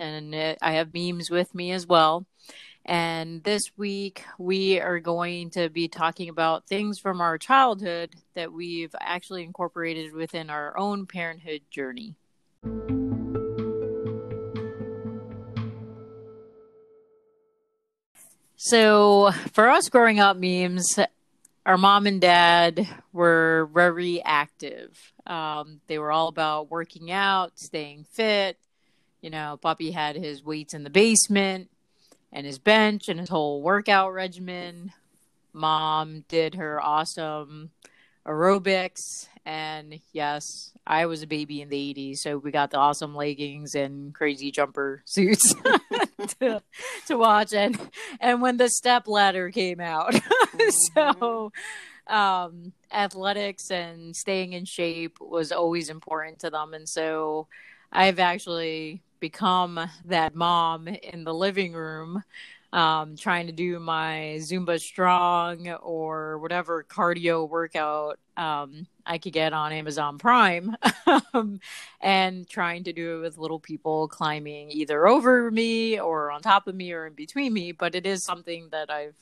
and I have memes with me as well. And this week, we are going to be talking about things from our childhood that we've actually incorporated within our own parenthood journey. So, for us growing up, memes, our mom and dad were very active. Um, they were all about working out, staying fit. You know, Puppy had his weights in the basement and his bench and his whole workout regimen. Mom did her awesome aerobics. And yes, I was a baby in the 80s, so we got the awesome leggings and crazy jumper suits to, to watch. And, and when the step ladder came out, so um, athletics and staying in shape was always important to them. And so I've actually become that mom in the living room um, trying to do my Zumba strong or whatever cardio workout um, I could get on Amazon Prime um, and trying to do it with little people climbing either over me or on top of me or in between me. But it is something that I've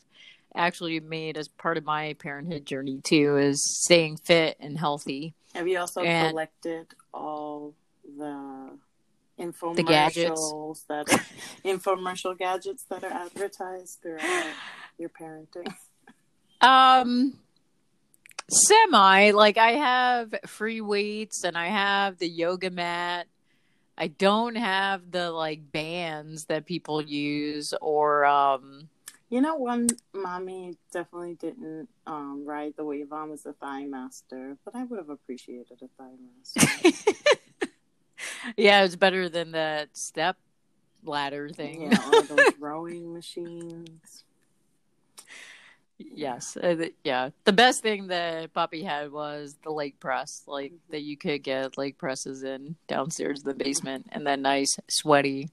actually made as part of my parenthood journey too is staying fit and healthy. Have you also and collected all the infomercials the gadgets. that are, infomercial gadgets that are advertised throughout your parenting? Um semi like I have free weights and I have the yoga mat. I don't have the like bands that people use or um you know, one mommy definitely didn't um, ride the wave on was the ThighMaster, but I would have appreciated a thigh master. yeah, it's better than that step ladder thing. Yeah, or those rowing machines. Yes, uh, yeah. The best thing that Poppy had was the leg press, like mm-hmm. that you could get leg presses in downstairs in the basement, and that nice sweaty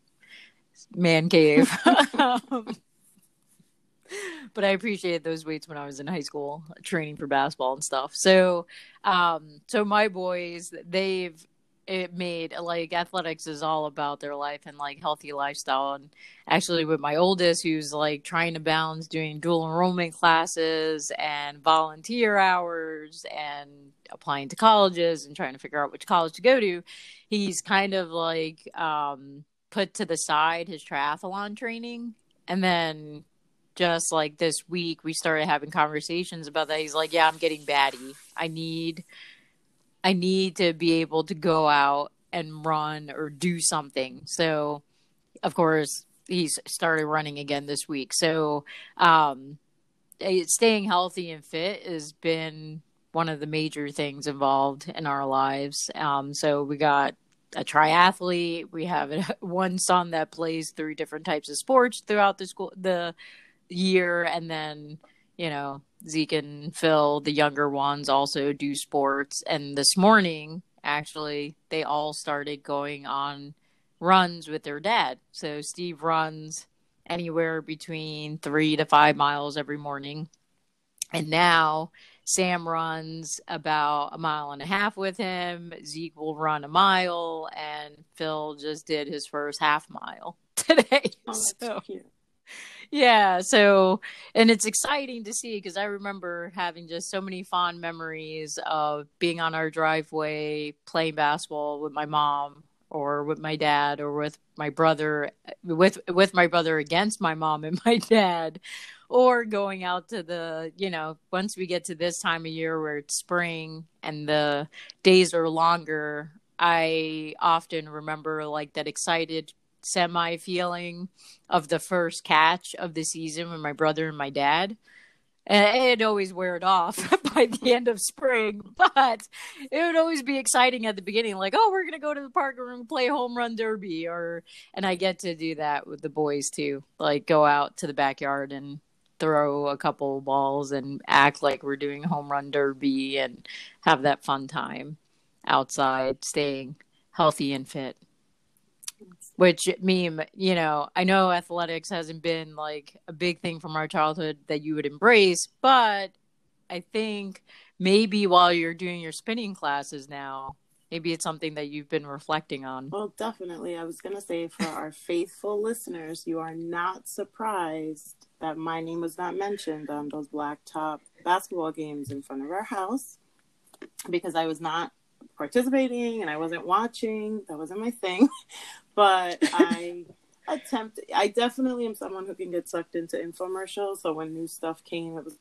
man cave. um, but I appreciated those weights when I was in high school training for basketball and stuff. So, um, so my boys, they've it made like athletics is all about their life and like healthy lifestyle and actually with my oldest who's like trying to balance doing dual enrollment classes and volunteer hours and applying to colleges and trying to figure out which college to go to he's kind of like um put to the side his triathlon training and then just like this week we started having conversations about that. He's like, "Yeah, I'm getting batty. I need I need to be able to go out and run or do something." So, of course, he's started running again this week. So, um staying healthy and fit has been one of the major things involved in our lives. Um so we got a triathlete. We have one son that plays three different types of sports throughout the school the year and then you know zeke and phil the younger ones also do sports. And this morning actually they all started going on runs with their dad. So steve runs anywhere between three to five miles every morning. And now sam runs about a mile and a half with him. Zeke will run a mile and phil just did his first half mile today. Oh, so cute yeah so and it's exciting to see because i remember having just so many fond memories of being on our driveway playing basketball with my mom or with my dad or with my brother with with my brother against my mom and my dad or going out to the you know once we get to this time of year where it's spring and the days are longer i often remember like that excited semi feeling of the first catch of the season with my brother and my dad. and it'd always wear it off by the end of spring but it would always be exciting at the beginning like oh we're gonna go to the park and play home run derby or and i get to do that with the boys too like go out to the backyard and throw a couple balls and act like we're doing home run derby and have that fun time outside staying healthy and fit which meme you know i know athletics hasn't been like a big thing from our childhood that you would embrace but i think maybe while you're doing your spinning classes now maybe it's something that you've been reflecting on. Well definitely. I was going to say for our faithful listeners you are not surprised that my name was not mentioned on those blacktop basketball games in front of our house because i was not participating and i wasn't watching. That wasn't my thing but I attempt. I definitely am someone who can get sucked into infomercials. So when new stuff came, it was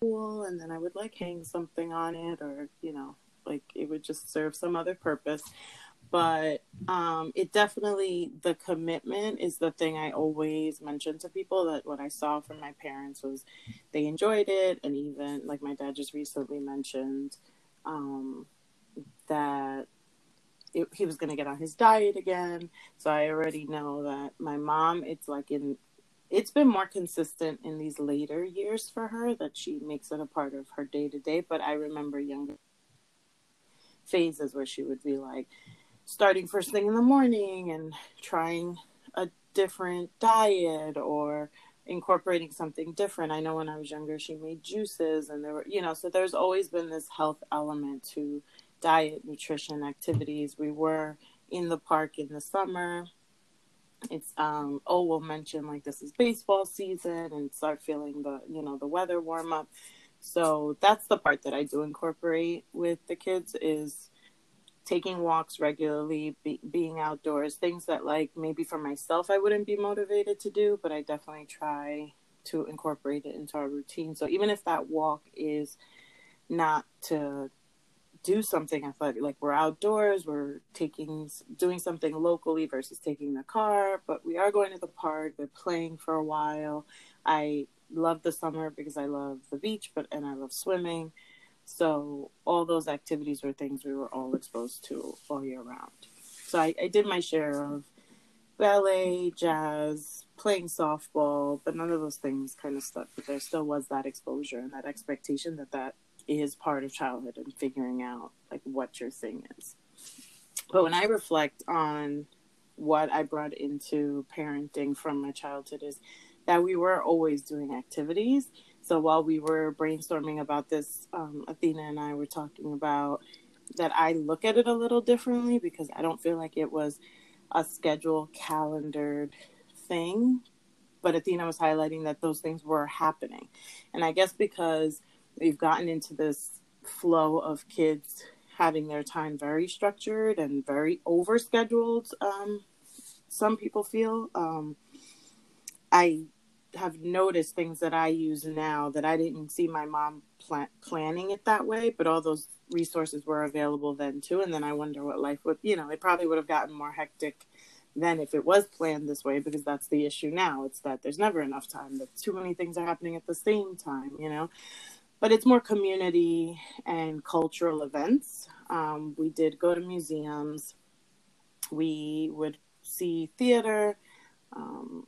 cool, and then I would like hang something on it, or you know, like it would just serve some other purpose. But um, it definitely the commitment is the thing I always mention to people that what I saw from my parents was they enjoyed it, and even like my dad just recently mentioned um, that it, he was going to get on his diet again. So I already know that my mom, it's like in, it's been more consistent in these later years for her that she makes it a part of her day to day. But I remember younger phases where she would be like starting first thing in the morning and trying a different diet or incorporating something different. I know when I was younger, she made juices and there were, you know, so there's always been this health element to diet, nutrition, activities. We were in the park in the summer. It's um oh we'll mention like this is baseball season and start feeling the you know the weather warm up. So that's the part that I do incorporate with the kids is taking walks regularly, be, being outdoors, things that like maybe for myself I wouldn't be motivated to do, but I definitely try to incorporate it into our routine. So even if that walk is not to do something athletic like we're outdoors we're taking doing something locally versus taking the car but we are going to the park they're playing for a while. I love the summer because i love the beach but and i love swimming. So all those activities were things we were all exposed to all year round. So i, I did my share of ballet jazz playing softball but none of those things kind of stuck but there still was that exposure and that expectation that that is part of childhood and figuring out like what your thing is. But when I reflect on what I brought into parenting from my childhood is that we were always doing activities. So while we were brainstorming about this, um, Athena and I were talking about that I look at it a little differently because I don't feel like it was a schedule calendared thing. But Athena was highlighting that those things were happening. And I guess because we've gotten into this flow of kids having their time very structured and very over scheduled um, some people feel. Um, i have noticed things that i use now that i didn't see my mom plan- planning it that way but all those resources were available then too and then i wonder what life would you know it probably would have gotten more hectic than if it was planned this way because that's the issue now it's that there's never enough time that too many things are happening at the same time you know but it's more community and cultural events. Um, we did go to museums. We would see theater. Um,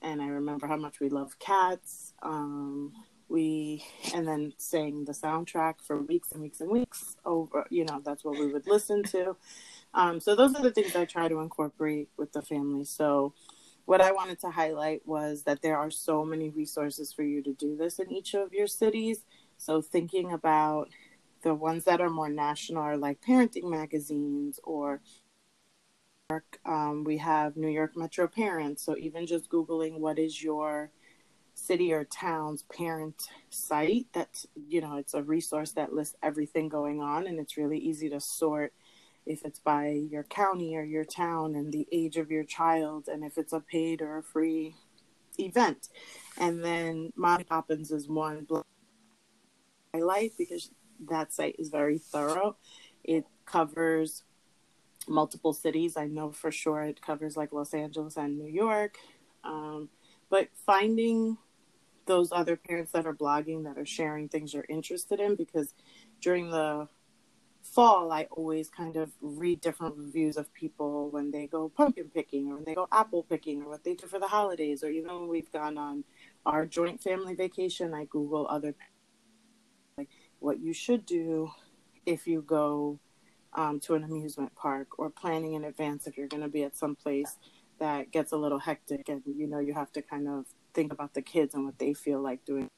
and I remember how much we loved cats. Um, we and then sang the soundtrack for weeks and weeks and weeks over. You know, that's what we would listen to. Um, so those are the things I try to incorporate with the family. So what I wanted to highlight was that there are so many resources for you to do this in each of your cities. So thinking about the ones that are more national are like parenting magazines or um, we have New York Metro Parents. So even just Googling what is your city or town's parent site, that's, you know, it's a resource that lists everything going on and it's really easy to sort if it's by your county or your town and the age of your child and if it's a paid or a free event. And then Mommy Poppins is one blog highlight because that site is very thorough. It covers multiple cities. I know for sure it covers like Los Angeles and New York. Um, but finding those other parents that are blogging that are sharing things you're interested in because during the fall I always kind of read different reviews of people when they go pumpkin picking or when they go apple picking or what they do for the holidays or even when we've gone on our joint family vacation I google other like what you should do if you go um, to an amusement park or planning in advance if you're going to be at some place that gets a little hectic and you know you have to kind of think about the kids and what they feel like doing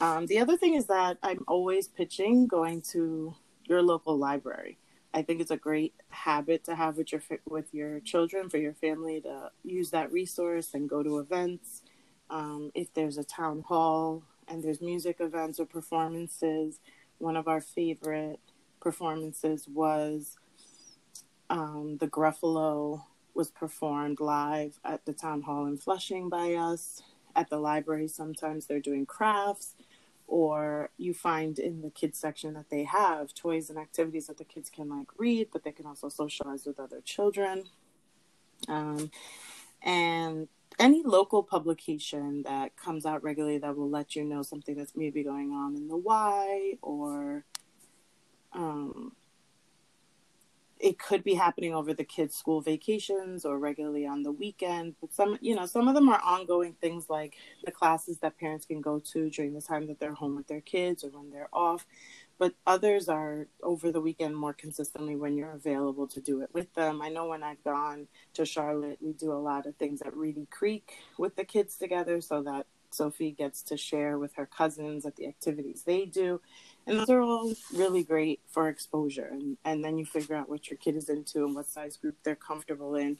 um, the other thing is that i'm always pitching going to your local library. I think it's a great habit to have with your with your children for your family to use that resource and go to events. Um, if there's a town hall and there's music events or performances one of our favorite performances was um, the Gruffalo was performed live at the town hall in Flushing by us. At the library, sometimes they're doing crafts, or you find in the kids section that they have toys and activities that the kids can like read, but they can also socialize with other children. Um, and any local publication that comes out regularly that will let you know something that's maybe going on in the Y or um, it could be happening over the kids' school vacations or regularly on the weekend. But some, you know, some of them are ongoing things like the classes that parents can go to during the time that they're home with their kids or when they're off. But others are over the weekend more consistently when you're available to do it with them. I know when I've gone to Charlotte, we do a lot of things at Reedy Creek with the kids together so that Sophie gets to share with her cousins at the activities they do and those are all really great for exposure. And, and then you figure out what your kid is into and what size group they're comfortable in.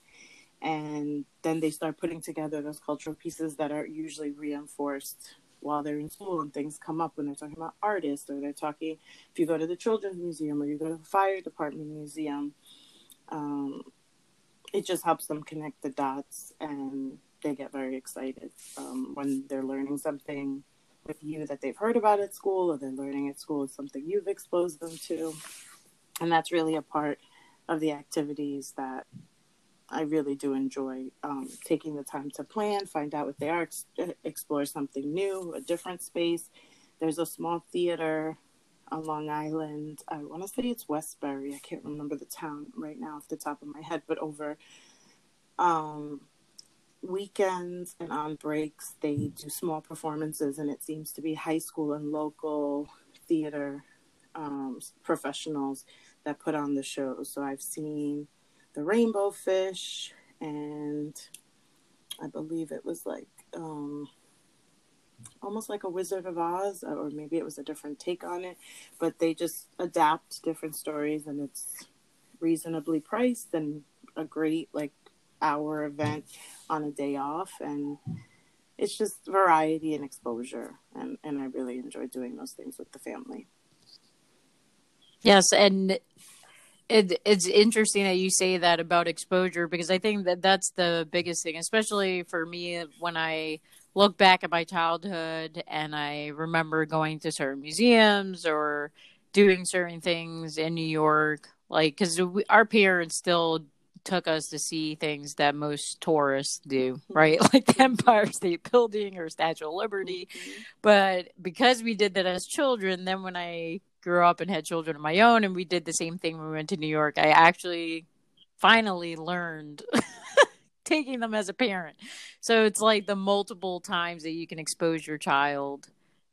And then they start putting together those cultural pieces that are usually reinforced while they're in school and things come up when they're talking about artists or they're talking if you go to the children's museum or you go to the fire department museum um, it just helps them connect the dots and they get very excited um, when they're learning something with you that they've heard about at school or they're learning at school is something you've exposed them to. And that's really a part of the activities that I really do enjoy um, taking the time to plan, find out what they are, ex- explore something new, a different space. There's a small theater on Long Island. I want to say it's Westbury. I can't remember the town right now off the top of my head, but over um, weekends and on breaks they do small performances and it seems to be high school and local theater um, professionals that put on the shows. So i've seen the rainbow fish and i believe it was like um, almost like a wizard of oz or maybe it was a different take on it but they just adapt different stories and it's reasonably priced and a great like hour event on a day off and it's just variety and exposure and, and I really enjoy doing those things with the family. Yes, and it, it's interesting that you say that about exposure because I think that that's the biggest thing, especially for me when I look back at my childhood and I remember going to certain museums or doing certain things in New York, like because our parents still took us to see things that most tourists do, mm-hmm. right? Like the Empire State Building or Statue of Liberty. Mm-hmm. But because we did that as children, then when I grew up and had children of my own and we did the same thing when we went to New York, I actually finally learned taking them as a parent. So it's like the multiple times that you can expose your child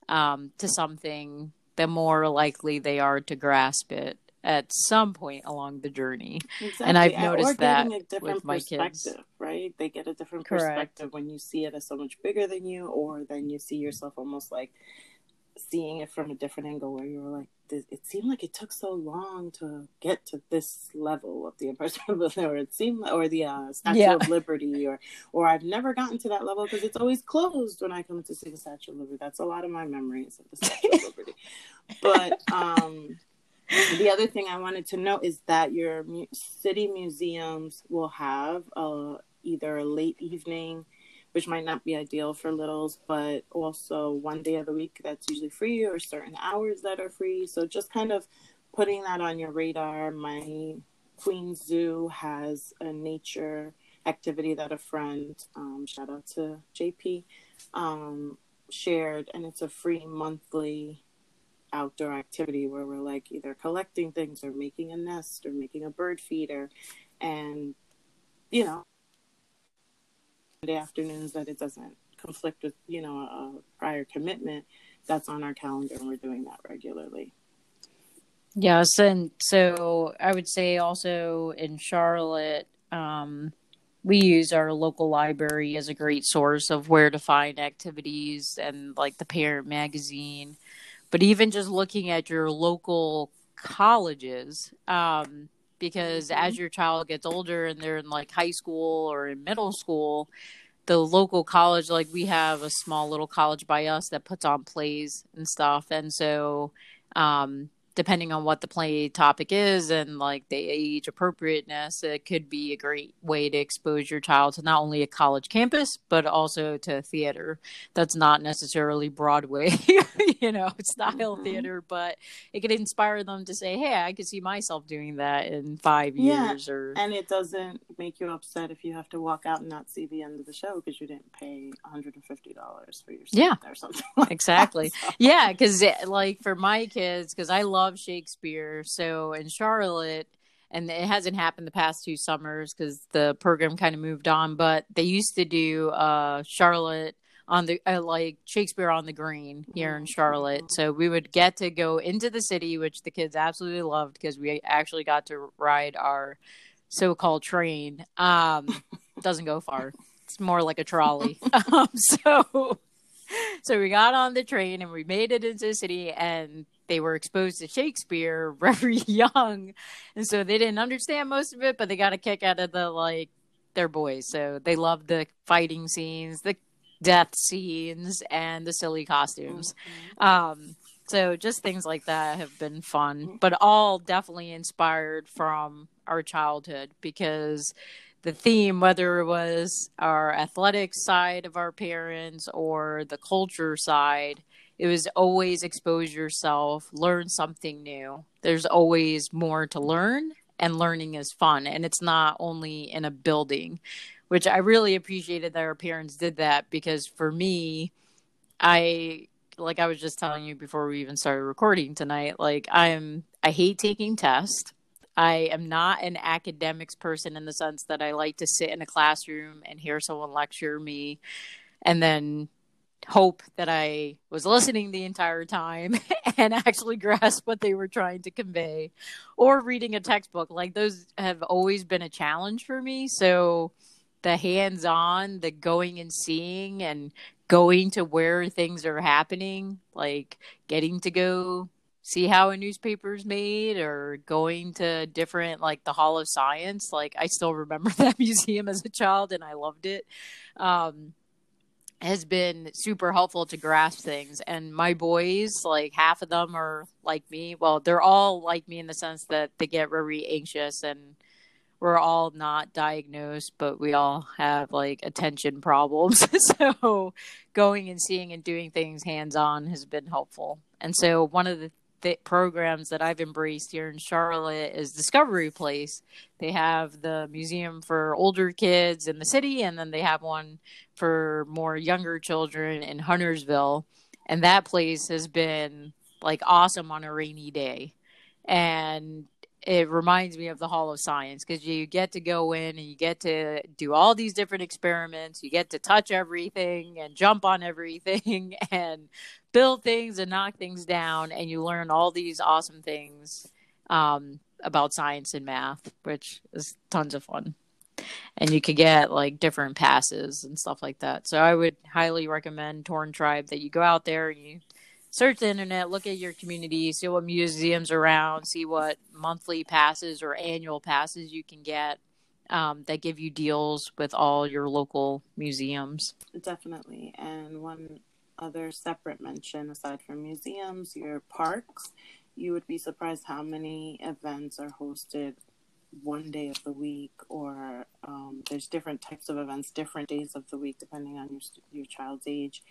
um, to something, the more likely they are to grasp it at some point along the journey. Exactly. And I've noticed that with my kids. Right? They get a different Correct. perspective when you see it as so much bigger than you, or then you see yourself almost like seeing it from a different angle where you were like, it seemed like it took so long to get to this level of the Building, or it seemed, or the uh, Statue yeah. of Liberty, or or I've never gotten to that level because it's always closed when I come to see the Statue of Liberty. That's a lot of my memories of the Statue of Liberty. But um, the other thing I wanted to note is that your mu- city museums will have uh, either a late evening, which might not be ideal for littles, but also one day of the week that's usually free or certain hours that are free. So just kind of putting that on your radar. My Queens Zoo has a nature activity that a friend, um, shout out to JP, um, shared, and it's a free monthly outdoor activity where we're like either collecting things or making a nest or making a bird feeder, and you know, the afternoons that it doesn't conflict with you know a prior commitment. That's on our calendar, and we're doing that regularly. Yes, and so I would say also in Charlotte, um, we use our local library as a great source of where to find activities and like the parent magazine. But even just looking at your local colleges, um, because mm-hmm. as your child gets older and they're in like high school or in middle school, the local college, like we have a small little college by us that puts on plays and stuff. And so, um, depending on what the play topic is and like the age appropriateness, it could be a great way to expose your child to not only a college campus, but also to theater that's not necessarily Broadway, you know, style mm-hmm. theater, but it could inspire them to say, hey, I could see myself doing that in five yeah. years. or And it doesn't make you upset if you have to walk out and not see the end of the show because you didn't pay $150 for your yeah. or something. Like exactly. So. Yeah, because like for my kids, because I love love Shakespeare. So in Charlotte, and it hasn't happened the past two summers because the program kind of moved on, but they used to do uh, Charlotte on the uh, like Shakespeare on the Green here in Charlotte. So we would get to go into the city, which the kids absolutely loved because we actually got to ride our so-called train. Um, doesn't go far. It's more like a trolley. um, so so we got on the train and we made it into the city and they were exposed to Shakespeare very young, and so they didn't understand most of it, but they got a kick out of the like their boys. So they loved the fighting scenes, the death scenes, and the silly costumes. Mm-hmm. Um, so just things like that have been fun, but all definitely inspired from our childhood because the theme, whether it was our athletic side of our parents or the culture side, it was always expose yourself, learn something new. There's always more to learn, and learning is fun. And it's not only in a building, which I really appreciated that our parents did that because for me, I like I was just telling you before we even started recording tonight, like I'm I hate taking tests. I am not an academics person in the sense that I like to sit in a classroom and hear someone lecture me and then hope that I was listening the entire time and actually grasp what they were trying to convey or reading a textbook. Like those have always been a challenge for me. So the hands on, the going and seeing and going to where things are happening, like getting to go see how a newspaper is made or going to different like the hall of science like i still remember that museum as a child and i loved it um, has been super helpful to grasp things. And my boys, like half of them are like me. Well, they're all like me in the sense that they get very anxious and we're all not diagnosed, but we all have like attention problems. so going and seeing and doing things hands on has been helpful. And so one of the programs that I've embraced here in Charlotte is Discovery Place. They have the museum for older kids in the city, and then they have one for more younger children in Huntersville. And that place has been like awesome on a rainy day. And it reminds me of the Hall of Science because you get to go in and you get to do all these different experiments. You get to touch everything and jump on everything and build things and knock things down, and you learn all these awesome things um, about science and math, which is tons of fun. And you could get like different passes and stuff like that. So I would highly recommend Torn Tribe that you go out there and you search the internet, look at your community, see what museums around, see what monthly passes or annual passes you can get um, that give you deals with all your local museums. Definitely. And one other separate mention aside from museums, your parks. You would be surprised how many events are hosted one day of the week, or um, there's different types of events, different days of the week, depending on your your child's age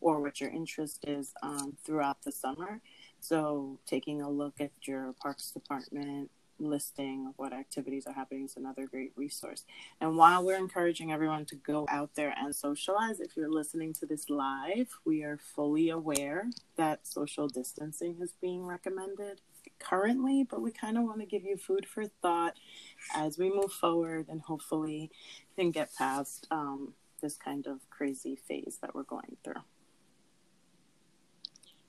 or what your interest is um, throughout the summer. So, taking a look at your parks department listing of what activities are happening is another great resource. And while we're encouraging everyone to go out there and socialize, if you're listening to this live, we are fully aware that social distancing is being recommended currently, but we kind of want to give you food for thought as we move forward and hopefully can get past um, this kind of crazy phase that we're going through.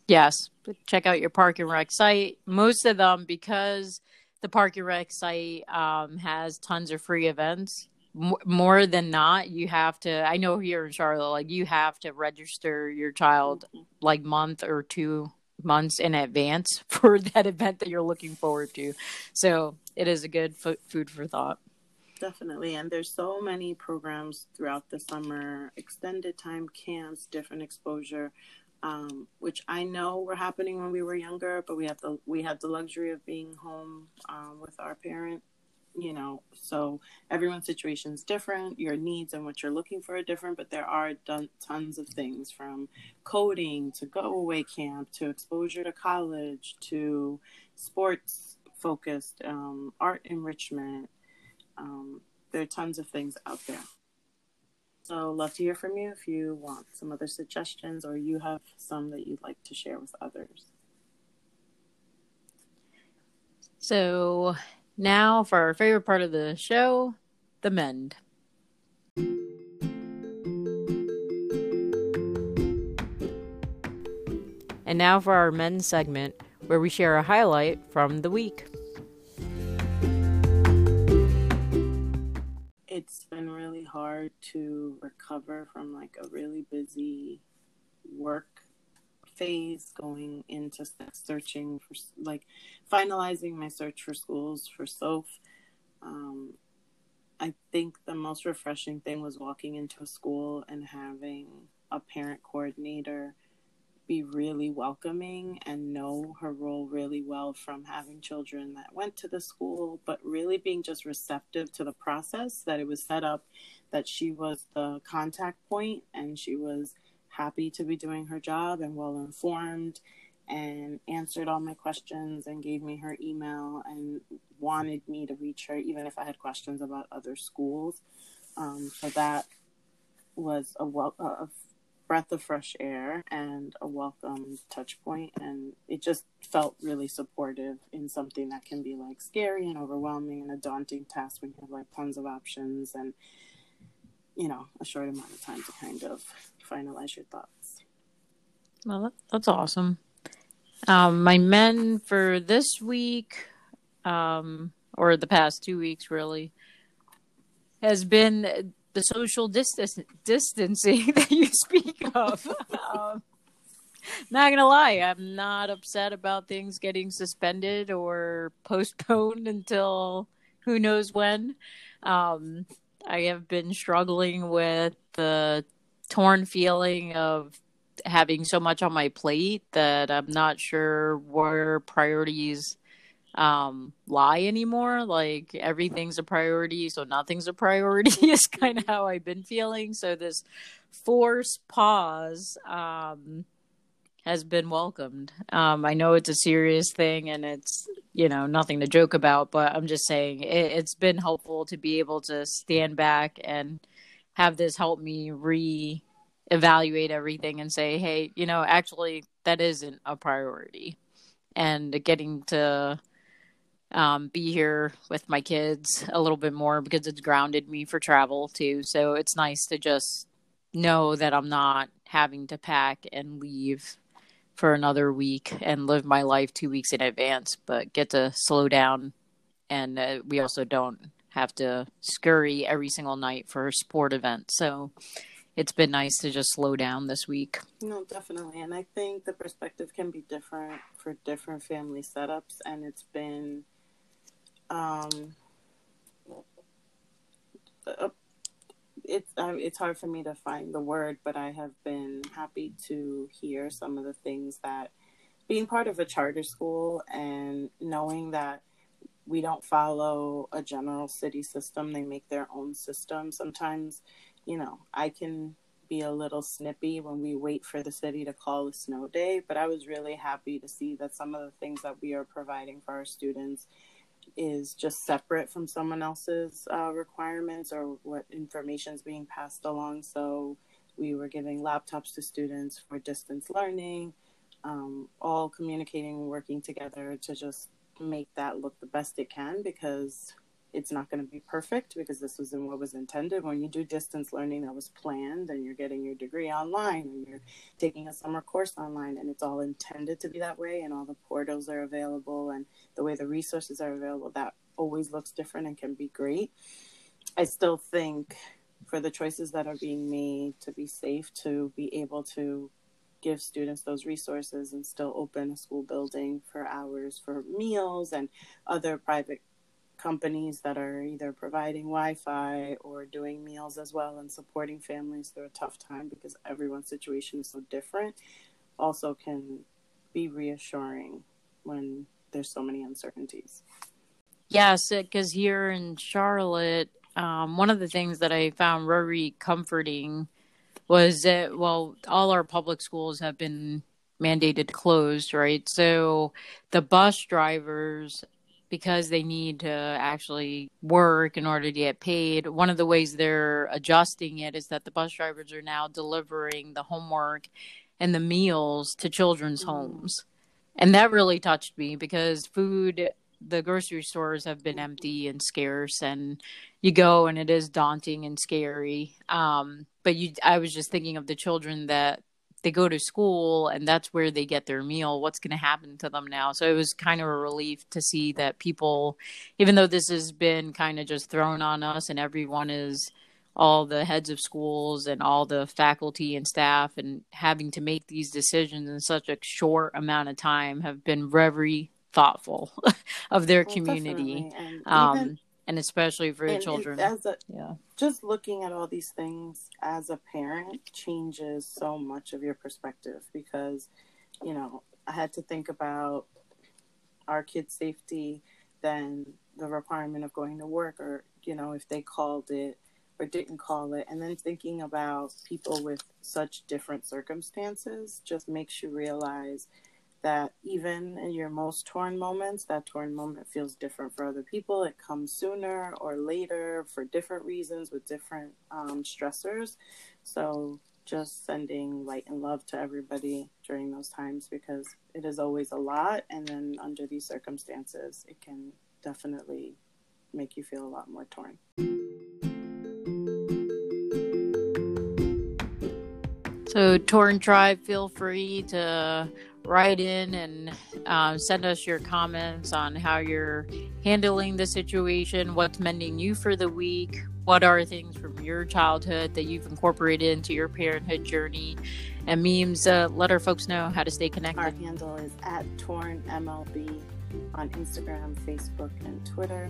Yes, check out your park and rec site. Most of them, because the park and rec site um, has tons of free events. M- more than not, you have to. I know here in Charlotte, like you have to register your child like month or two months in advance for that event that you're looking forward to. So it is a good food for thought. Definitely. And there's so many programs throughout the summer, extended time camps, different exposure um, which I know were happening when we were younger, but we have the we had the luxury of being home um, with our parent, you know. So everyone's situation is different. Your needs and what you're looking for are different, but there are done, tons of things from coding to go away camp to exposure to college to sports focused um, art enrichment. Um, there are tons of things out there. So, love to hear from you if you want some other suggestions or you have some that you'd like to share with others. So, now for our favorite part of the show the mend. And now for our mend segment, where we share a highlight from the week. Hard to recover from like a really busy work phase going into searching for like finalizing my search for schools for SOF. Um, I think the most refreshing thing was walking into a school and having a parent coordinator be really welcoming and know her role really well from having children that went to the school, but really being just receptive to the process that it was set up, that she was the contact point and she was happy to be doing her job and well informed and answered all my questions and gave me her email and wanted me to reach her even if I had questions about other schools. Um, so that was a, well, a breath of fresh air and a welcome touch point and it just felt really supportive in something that can be like scary and overwhelming and a daunting task when you have like tons of options and you know a short amount of time to kind of finalize your thoughts. Well that's awesome. Um, my men for this week um, or the past two weeks really has been the social distance, distancing that you speak of. um, not gonna lie, I'm not upset about things getting suspended or postponed until who knows when. Um, I have been struggling with the torn feeling of having so much on my plate that I'm not sure where priorities um lie anymore like everything's a priority so nothing's a priority is kind of how i've been feeling. So this forced pause um has been welcomed. Um i know it's a serious thing and it's you know nothing to joke about but i'm just saying it, it's been helpful to be able to stand back and have this help me re evaluate everything and say hey you know actually that isn't a priority. And getting to um, be here with my kids a little bit more because it's grounded me for travel too. So it's nice to just know that I'm not having to pack and leave for another week and live my life two weeks in advance, but get to slow down. And uh, we also don't have to scurry every single night for a sport event. So it's been nice to just slow down this week. No, definitely. And I think the perspective can be different for different family setups. And it's been um, uh, it's it's hard for me to find the word, but I have been happy to hear some of the things that being part of a charter school and knowing that we don't follow a general city system; they make their own system. Sometimes, you know, I can be a little snippy when we wait for the city to call a snow day, but I was really happy to see that some of the things that we are providing for our students is just separate from someone else's uh, requirements or what information is being passed along. So we were giving laptops to students for distance learning, um, all communicating, working together to just make that look the best it can because it's not going to be perfect because this was in what was intended. When you do distance learning, that was planned, and you're getting your degree online, and you're taking a summer course online, and it's all intended to be that way, and all the portals are available, and the way the resources are available, that always looks different and can be great. I still think for the choices that are being made to be safe, to be able to give students those resources and still open a school building for hours for meals and other private companies that are either providing Wi-Fi or doing meals as well and supporting families through a tough time because everyone's situation is so different also can be reassuring when there's so many uncertainties. Yes, because here in Charlotte, um, one of the things that I found very comforting was that, well, all our public schools have been mandated closed, right? So the bus drivers because they need to actually work in order to get paid. One of the ways they're adjusting it is that the bus drivers are now delivering the homework and the meals to children's mm. homes. And that really touched me because food, the grocery stores have been empty and scarce, and you go and it is daunting and scary. Um, but you, I was just thinking of the children that they go to school and that's where they get their meal what's going to happen to them now? So it was kind of a relief to see that people even though this has been kind of just thrown on us and everyone is all the heads of schools and all the faculty and staff and having to make these decisions in such a short amount of time have been very thoughtful of their well, community. um, even, and especially for and, children. as a, yeah, just looking at all these things as a parent changes so much of your perspective because, you know, I had to think about our kids' safety, then the requirement of going to work, or you know, if they called it or didn't call it, and then thinking about people with such different circumstances just makes you realize that even in your most torn moments, that torn moment feels different for other people. It comes sooner or later for different reasons with different um, stressors. So, just sending light and love to everybody during those times because it is always a lot. And then, under these circumstances, it can definitely make you feel a lot more torn. So, Torn Tribe, feel free to write in and uh, send us your comments on how you're handling the situation, what's mending you for the week, what are things from your childhood that you've incorporated into your parenthood journey, and memes. Uh, let our folks know how to stay connected. Our handle is at Torn MLB on Instagram, Facebook, and Twitter.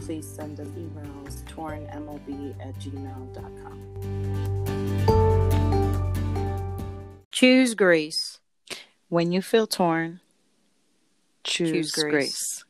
Please send us emails tornmlb at gmail.com. Choose grace. When you feel torn, choose, choose grace. grace.